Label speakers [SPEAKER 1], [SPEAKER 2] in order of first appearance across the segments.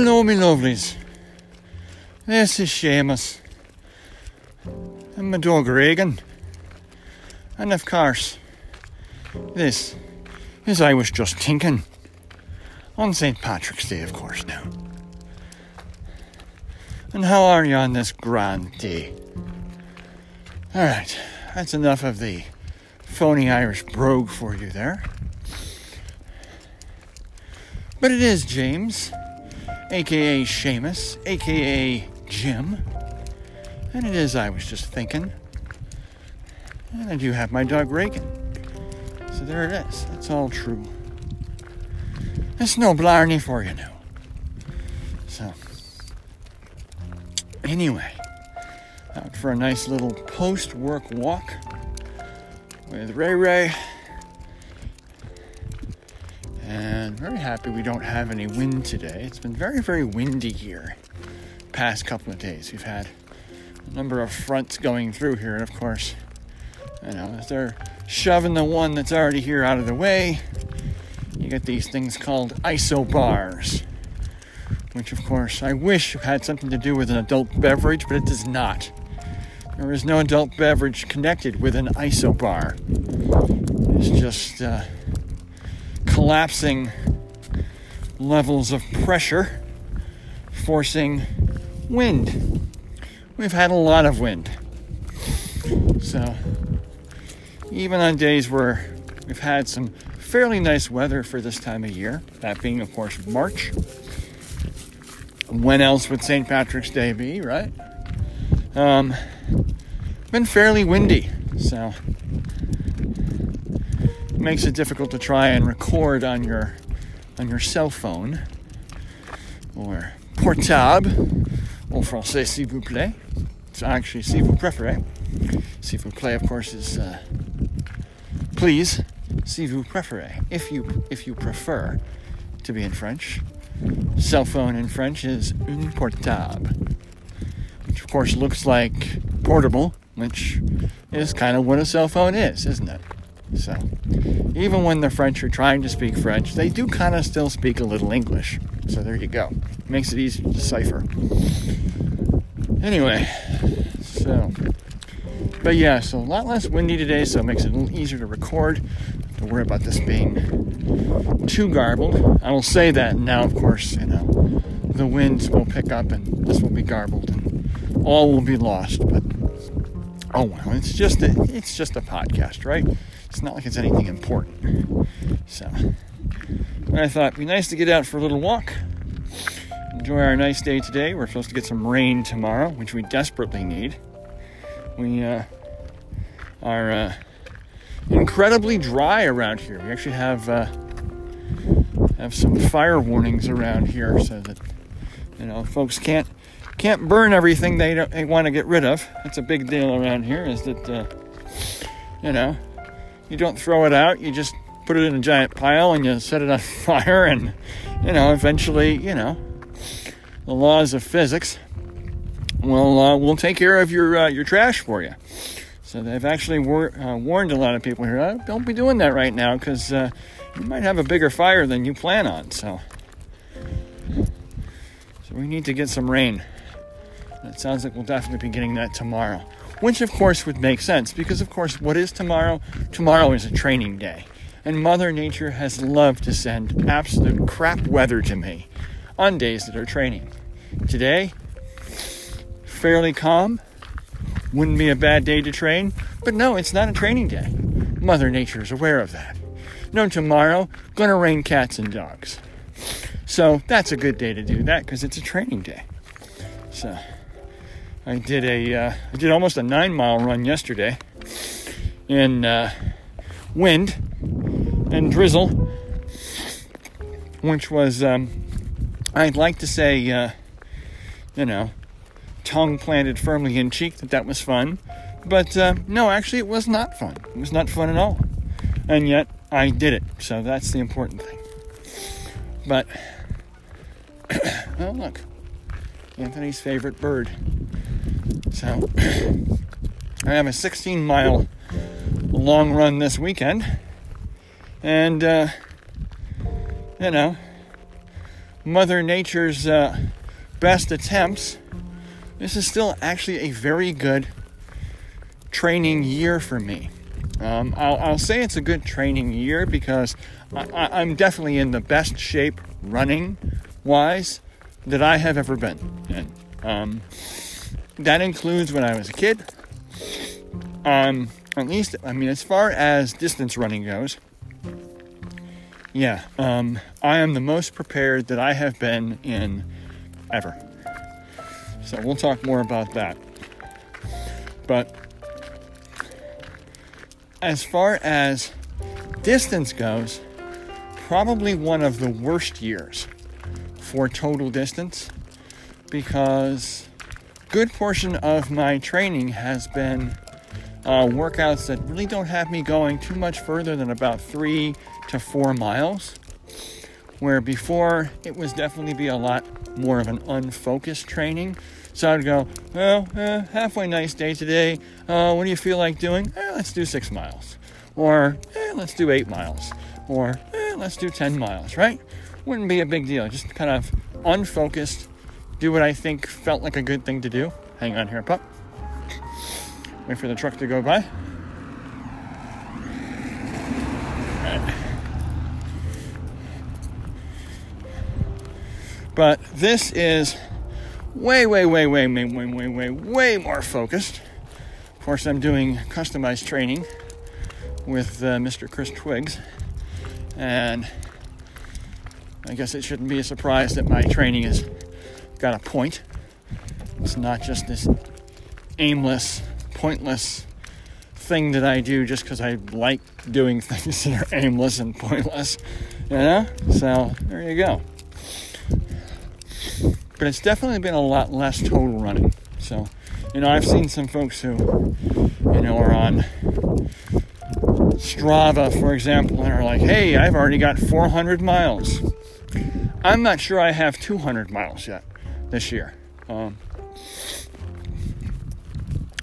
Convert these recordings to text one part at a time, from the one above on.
[SPEAKER 1] Hello, me lovelies. This is Seamus. And my dog Reagan. And of course, this is I was just thinking. On St. Patrick's Day, of course, now. And how are you on this grand day? Alright, that's enough of the phony Irish brogue for you there. But it is James, aka Seamus, aka Jim. And it is I was just thinking. And I do have my dog Reagan. So there it is. That's all true. It's no blarney for you now. So, anyway, out for a nice little post work walk with Ray Ray. And very happy we don't have any wind today. It's been very, very windy here past couple of days. We've had a number of fronts going through here, and of course, you know, as they're shoving the one that's already here out of the way, you get these things called isobars, which, of course, I wish had something to do with an adult beverage, but it does not. There is no adult beverage connected with an isobar. It's just uh, collapsing levels of pressure, forcing wind. We've had a lot of wind. So, even on days where we've had some fairly nice weather for this time of year, that being, of course, March. When else would St. Patrick's Day be, right? Um, been fairly windy, so makes it difficult to try and record on your on your cell phone or portable en français s'il vous plaît. It's actually si vous préférez. S'il vous plaît, of course, is uh, please. Si vous préférez, if you if you prefer to be in French. Cell phone in French is un portable, which of course looks like portable, which is kind of what a cell phone is, isn't it? So, even when the French are trying to speak French, they do kind of still speak a little English. So there you go. Makes it easy to decipher. Anyway, so, but yeah, so a lot less windy today, so it makes it a little easier to record. To worry about this being too garbled. I will say that now, of course, you know, the winds will pick up and this will be garbled and all will be lost. But oh well, it's just a, it's just a podcast, right? It's not like it's anything important. So I thought it'd be nice to get out for a little walk. Enjoy our nice day today. We're supposed to get some rain tomorrow, which we desperately need. We uh, are uh, incredibly dry around here. We actually have uh, have some fire warnings around here, so that you know folks can't can't burn everything they want to get rid of. That's a big deal around here. Is that uh, you know you don't throw it out, you just put it in a giant pile and you set it on fire, and you know eventually you know the laws of physics will uh, will take care of your uh, your trash for you. So they've actually war- uh, warned a lot of people here. Oh, don't be doing that right now because uh, you might have a bigger fire than you plan on. So, so we need to get some rain. It sounds like we'll definitely be getting that tomorrow, which of course would make sense because of course what is tomorrow? Tomorrow is a training day, and Mother Nature has loved to send absolute crap weather to me on days that are training. Today, fairly calm wouldn't be a bad day to train, but no, it's not a training day. Mother Nature is aware of that. No, tomorrow, gonna rain cats and dogs. So that's a good day to do that because it's a training day. So I did a, uh, I did almost a nine mile run yesterday in uh, wind and drizzle, which was, um, I'd like to say, uh, you know, tongue planted firmly in cheek that that was fun. But uh, no, actually, it was not fun. It was not fun at all. And yet, I did it. So that's the important thing. But, oh, look. Anthony's favorite bird. So, I have a 16 mile long run this weekend. And, uh, you know, Mother Nature's uh, best attempts, this is still actually a very good training year for me. Um, I'll, I'll, say it's a good training year because I, am definitely in the best shape running wise that I have ever been in. Um, that includes when I was a kid. Um, at least, I mean, as far as distance running goes, yeah, um, I am the most prepared that I have been in ever. So we'll talk more about that. But as far as distance goes, probably one of the worst years for total distance because good portion of my training has been uh, workouts that really don't have me going too much further than about three to four miles. Where before it was definitely be a lot more of an unfocused training. So I'd go, well, eh, halfway nice day today. Uh, what do you feel like doing? Eh, let's do six miles. Or eh, let's do eight miles. Or eh, let's do 10 miles, right? Wouldn't be a big deal. Just kind of unfocused, do what I think felt like a good thing to do. Hang on here, pup. Wait for the truck to go by. But this is way, way, way, way, way, way, way, way, way more focused. Of course, I'm doing customized training with uh, Mr. Chris Twiggs, and I guess it shouldn't be a surprise that my training has got a point. It's not just this aimless pointless thing that I do just because I like doing things that are aimless and pointless. You know? So there you go. But it's definitely been a lot less total running. So, you know, I've seen some folks who, you know, are on Strava, for example, and are like, hey, I've already got 400 miles. I'm not sure I have 200 miles yet this year. Um,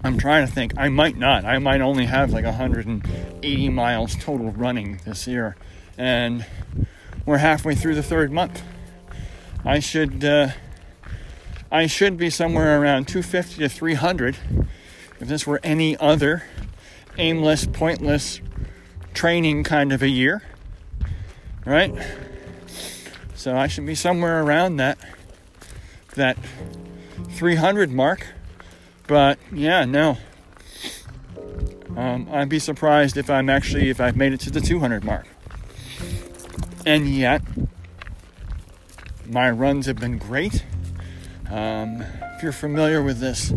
[SPEAKER 1] I'm trying to think. I might not. I might only have like 180 miles total running this year, and we're halfway through the third month. I should uh, I should be somewhere around 250 to 300 if this were any other aimless, pointless training kind of a year, right? So I should be somewhere around that that 300 mark but yeah, no. Um, I'd be surprised if I'm actually if I've made it to the 200 mark. And yet, my runs have been great. Um, if you're familiar with this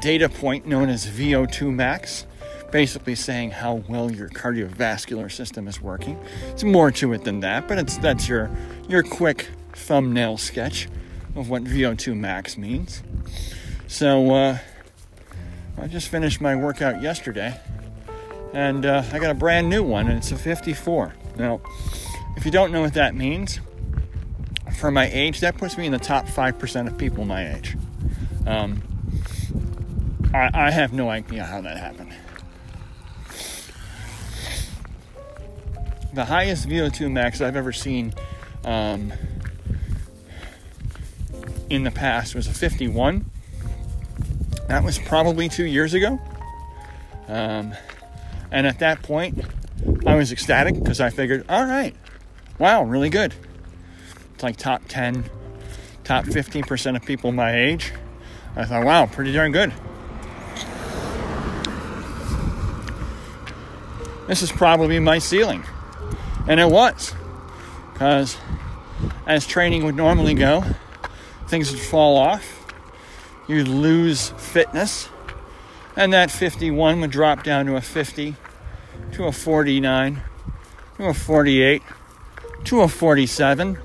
[SPEAKER 1] data point known as VO2 max, basically saying how well your cardiovascular system is working. It's more to it than that, but it's that's your your quick thumbnail sketch of what VO2 max means. So uh, I just finished my workout yesterday, and uh, I got a brand new one, and it's a 54. Now, if you don't know what that means, for my age, that puts me in the top 5% of people my age. Um, I, I have no idea how that happened. The highest VO2 max I've ever seen um, in the past was a 51 that was probably two years ago. Um, and at that point, I was ecstatic because I figured, all right, wow, really good. It's like top 10, top 15% of people my age. I thought, wow, pretty darn good. This is probably my ceiling. And it was. Because as training would normally go, things would fall off you'd lose fitness, and that 51 would drop down to a 50, to a 49, to a 48, to a 47,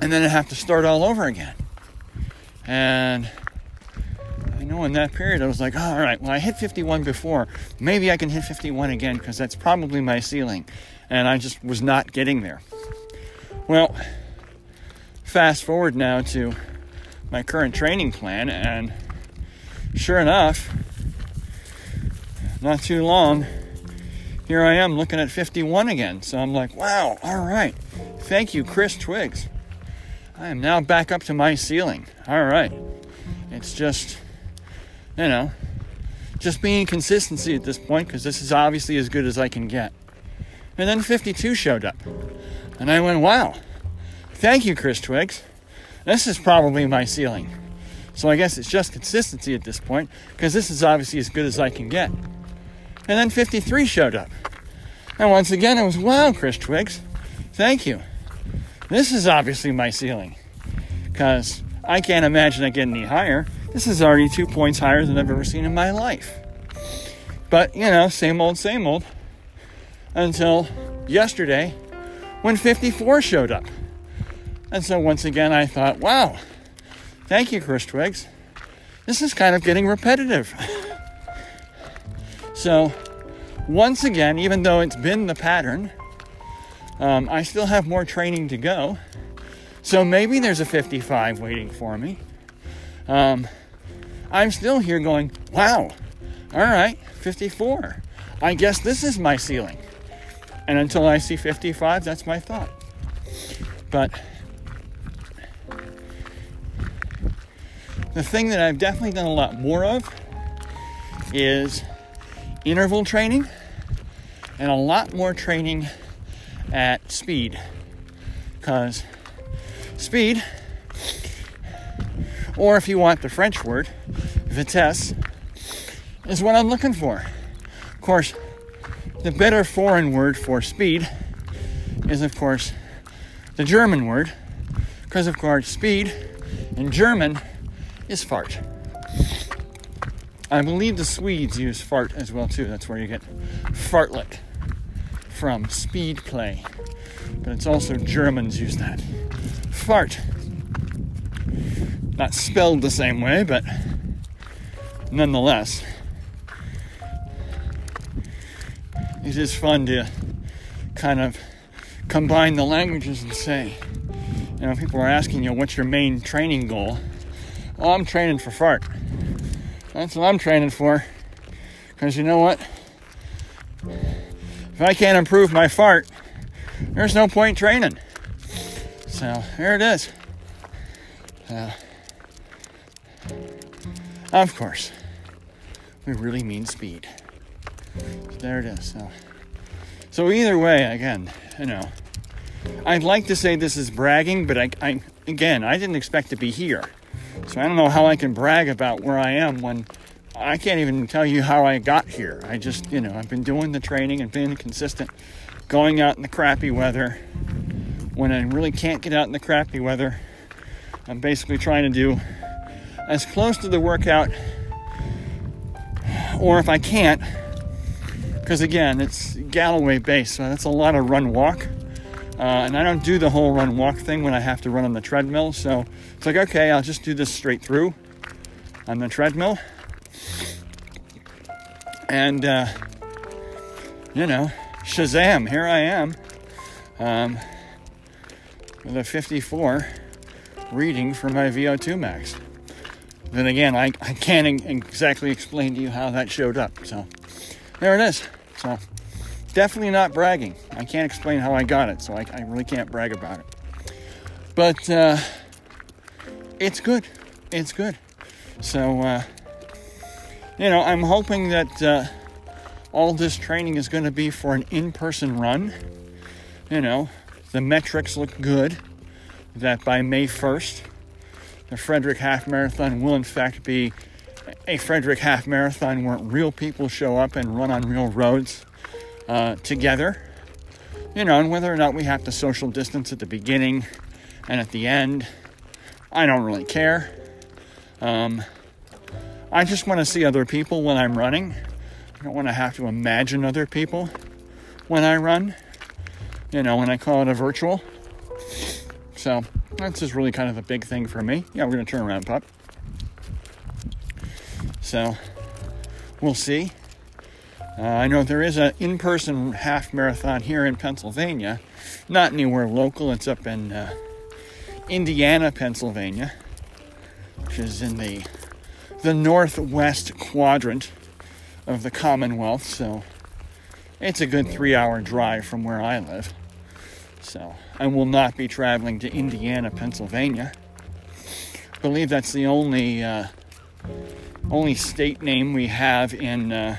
[SPEAKER 1] and then I'd have to start all over again. And I know in that period I was like, all right, well, I hit 51 before. Maybe I can hit 51 again because that's probably my ceiling. And I just was not getting there. Well, fast forward now to my current training plan, and sure enough, not too long here I am looking at 51 again. So I'm like, wow, all right. Thank you, Chris Twiggs. I am now back up to my ceiling. All right. It's just, you know, just being consistency at this point because this is obviously as good as I can get. And then 52 showed up. And I went, wow, thank you, Chris Twiggs. This is probably my ceiling. So I guess it's just consistency at this point because this is obviously as good as I can get. And then 53 showed up. And once again, it was, wow, Chris Twiggs, thank you. This is obviously my ceiling because I can't imagine it getting any higher. This is already two points higher than I've ever seen in my life. But, you know, same old, same old until yesterday when 54 showed up. And so once again, I thought, wow, thank you, Chris Twiggs. This is kind of getting repetitive. so, once again, even though it's been the pattern, um, I still have more training to go. So maybe there's a 55 waiting for me. Um, I'm still here going, wow, all right, 54. I guess this is my ceiling. And until I see 55, that's my thought. But the thing that I've definitely done a lot more of is interval training and a lot more training at speed. Because speed, or if you want the French word, vitesse, is what I'm looking for. Of course, the better foreign word for speed is, of course, the German word, because, of course, speed in German is fart. I believe the Swedes use fart as well too. That's where you get fartlek from speed play. But it's also Germans use that. Fart. Not spelled the same way, but nonetheless. it is fun to kind of combine the languages and say, you know, people are asking you, what's your main training goal? Oh, I'm training for fart. That's what I'm training for. Because you know what? If I can't improve my fart, there's no point training. So there it is. Uh, of course, we really mean speed. So there it is. So, so either way, again, you know, I'd like to say this is bragging, but I, I again, I didn't expect to be here. So I don't know how I can brag about where I am when I can't even tell you how I got here. I just, you know, I've been doing the training and being consistent, going out in the crappy weather. When I really can't get out in the crappy weather, I'm basically trying to do as close to the workout, or if I can't, because again, it's Galloway based, so that's a lot of run walk. Uh, and I don't do the whole run walk thing when I have to run on the treadmill. So it's like, okay, I'll just do this straight through on the treadmill. And, uh, you know, Shazam, here I am um, with a 54 reading for my VO2 max. Then again, I, I can't exactly explain to you how that showed up. So there it is. So definitely not bragging. I can't explain how I got it, so I, I really can't brag about it. But uh, it's good. It's good. So, uh, you know, I'm hoping that uh, all this training is going to be for an in person run. You know, the metrics look good. That by May 1st, the Frederick Half Marathon will, in fact, be a Frederick Half Marathon where real people show up and run on real roads uh, together. You know, and whether or not we have to social distance at the beginning and at the end, I don't really care. Um, I just want to see other people when I'm running. I don't want to have to imagine other people when I run. You know, when I call it a virtual. So that's just really kind of a big thing for me. Yeah, we're going to turn around, pup. So we'll see. Uh, I know there is an in person half marathon here in Pennsylvania, not anywhere local, it's up in uh, Indiana, Pennsylvania, which is in the, the northwest quadrant of the Commonwealth. So it's a good three hour drive from where I live. So I will not be traveling to Indiana, Pennsylvania. I believe that's the only uh, only state name we have in uh,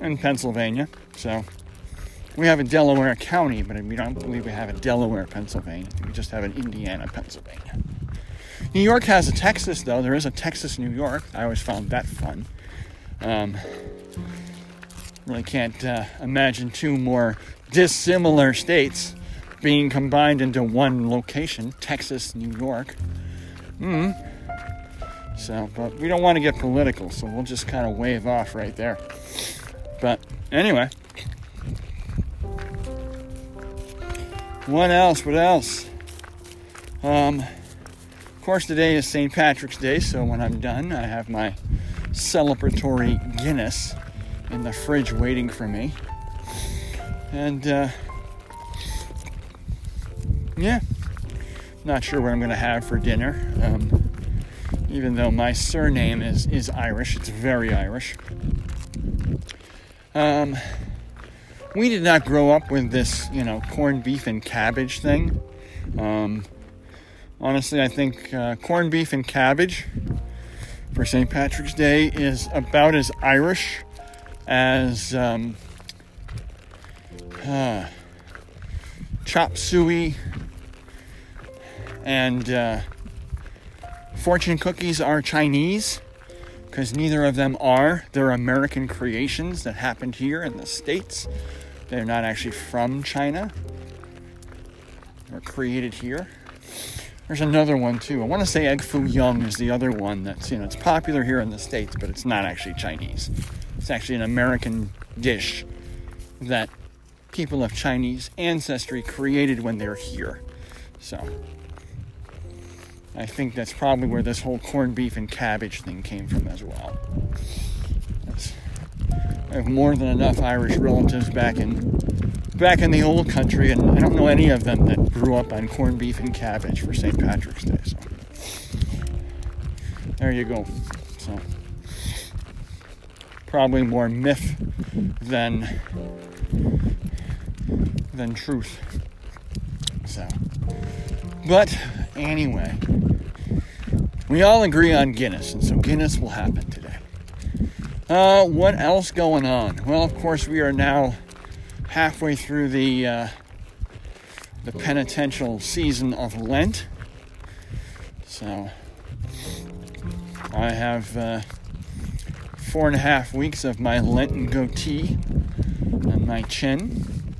[SPEAKER 1] in Pennsylvania. So we have a Delaware County, but we don't believe we have a Delaware, Pennsylvania. We just have an Indiana, Pennsylvania. New York has a Texas, though. There is a Texas, New York. I always found that fun. Um, really can't uh, imagine two more dissimilar states being combined into one location Texas, New York. Hmm. So, but we don't want to get political, so we'll just kind of wave off right there. But anyway, what else? What else? Um, of course, today is St. Patrick's Day, so when I'm done, I have my celebratory Guinness in the fridge waiting for me. And uh, yeah, not sure what I'm going to have for dinner. Um, even though my surname is, is Irish, it's very Irish. Um, we did not grow up with this, you know, corned beef and cabbage thing. Um, honestly, I think uh, corned beef and cabbage for St. Patrick's Day is about as Irish as um, uh, chop suey and uh, fortune cookies are Chinese because neither of them are. They're American creations that happened here in the States. They're not actually from China. They're created here. There's another one too. I want to say egg foo young is the other one that's, you know, it's popular here in the States, but it's not actually Chinese. It's actually an American dish that people of Chinese ancestry created when they're here. So, I think that's probably where this whole corned beef and cabbage thing came from as well. I have more than enough Irish relatives back in back in the old country, and I don't know any of them that grew up on corned beef and cabbage for St. Patrick's Day. So there you go. So probably more myth than than truth. So, but anyway, we all agree on Guinness, and so Guinness will happen today. Uh, what else going on? Well, of course, we are now halfway through the uh, the penitential season of Lent. So I have uh, four and a half weeks of my Lenten goatee on my chin.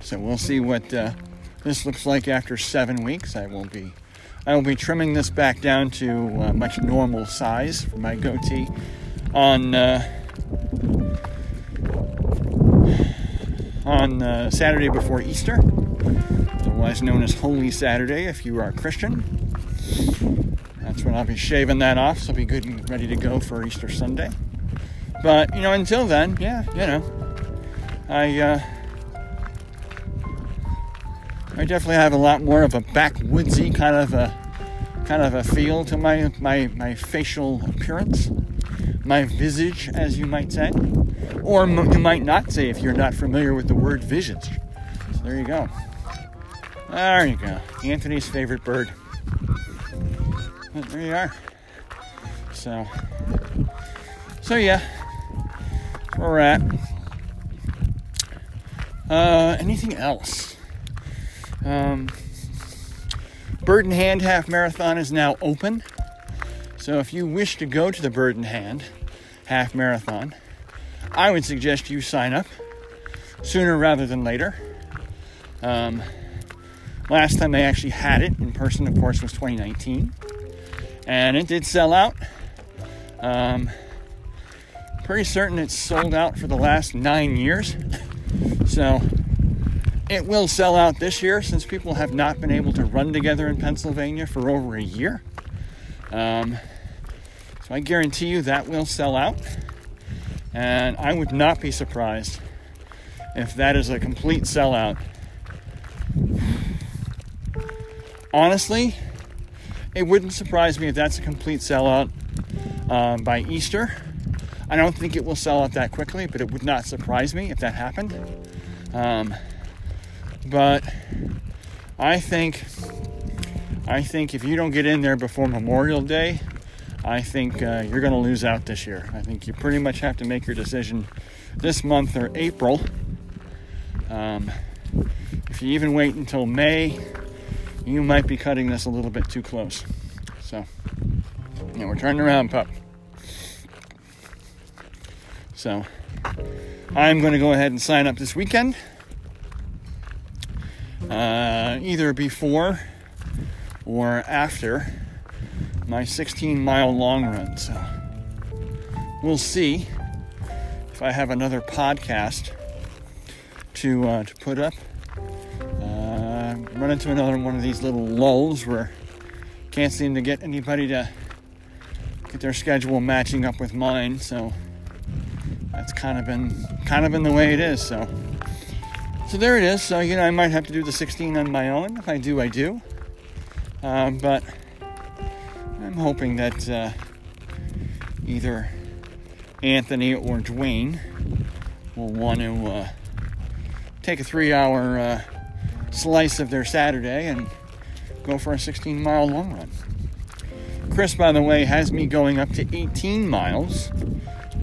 [SPEAKER 1] So we'll see what uh, this looks like after seven weeks. I will be I will be trimming this back down to uh, much normal size for my goatee on uh, on uh, Saturday before Easter, otherwise known as Holy Saturday if you are a Christian. That's when I'll be shaving that off, so I'll be good and ready to go for Easter Sunday. But you know, until then, yeah, you know, I uh, I definitely have a lot more of a backwoodsy kind of a kind of a feel to my my my facial appearance, my visage, as you might say, or you might not say if you're not familiar with the word visage. So there you go. There you go. Anthony's favorite bird. But there you are. So, so yeah, where we're at. Uh, anything else? Um, Bird in Hand Half Marathon is now open. So if you wish to go to the Bird in Hand Half Marathon, I would suggest you sign up sooner rather than later. Um, last time they actually had it in person, of course, was 2019 and it did sell out. Um, pretty certain it's sold out for the last nine years. so it will sell out this year since people have not been able to run together in Pennsylvania for over a year. Um, so I guarantee you that will sell out. And I would not be surprised if that is a complete sellout. Honestly, it wouldn't surprise me if that's a complete sellout um, by Easter. I don't think it will sell out that quickly, but it would not surprise me if that happened. Um, but I think I think if you don't get in there before Memorial Day, I think uh, you're going to lose out this year. I think you pretty much have to make your decision this month or April. Um, if you even wait until May, you might be cutting this a little bit too close. So, yeah, we're turning around, pup. So, I'm going to go ahead and sign up this weekend. Uh, either before or after my 16 mile long run. So we'll see if I have another podcast to uh, to put up. Uh, run into another one of these little lulls where can't seem to get anybody to get their schedule matching up with mine. So that's kind of been kind of been the way it is. So so there it is. So you know I might have to do the 16 on my own. If I do, I do. Um, but I'm hoping that uh, either Anthony or Dwayne will want to uh, take a three hour uh, slice of their Saturday and go for a 16 mile long run. Chris, by the way, has me going up to 18 miles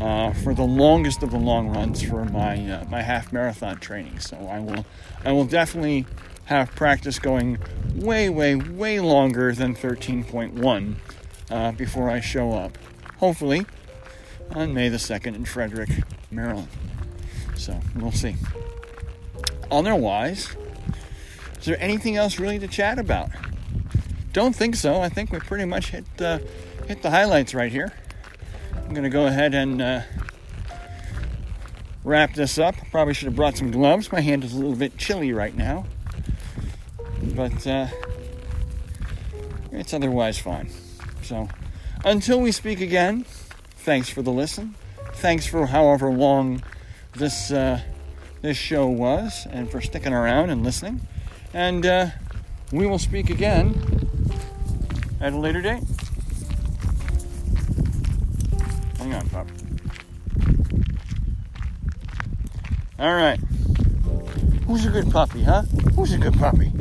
[SPEAKER 1] uh, for the longest of the long runs for my uh, my half marathon training. So I will I will definitely have practice going way, way, way longer than 13.1 uh, before I show up. Hopefully on May the 2nd in Frederick, Maryland. So we'll see. Otherwise, is there anything else really to chat about? Don't think so. I think we pretty much hit hit the highlights right here. I'm gonna go ahead and uh, wrap this up. Probably should have brought some gloves. My hand is a little bit chilly right now, but uh, it's otherwise fine. So until we speak again, thanks for the listen. Thanks for however long this uh, this show was, and for sticking around and listening. And uh, we will speak again at a later date. Hang on. All right. Who's a good puppy, huh? Who's a good puppy?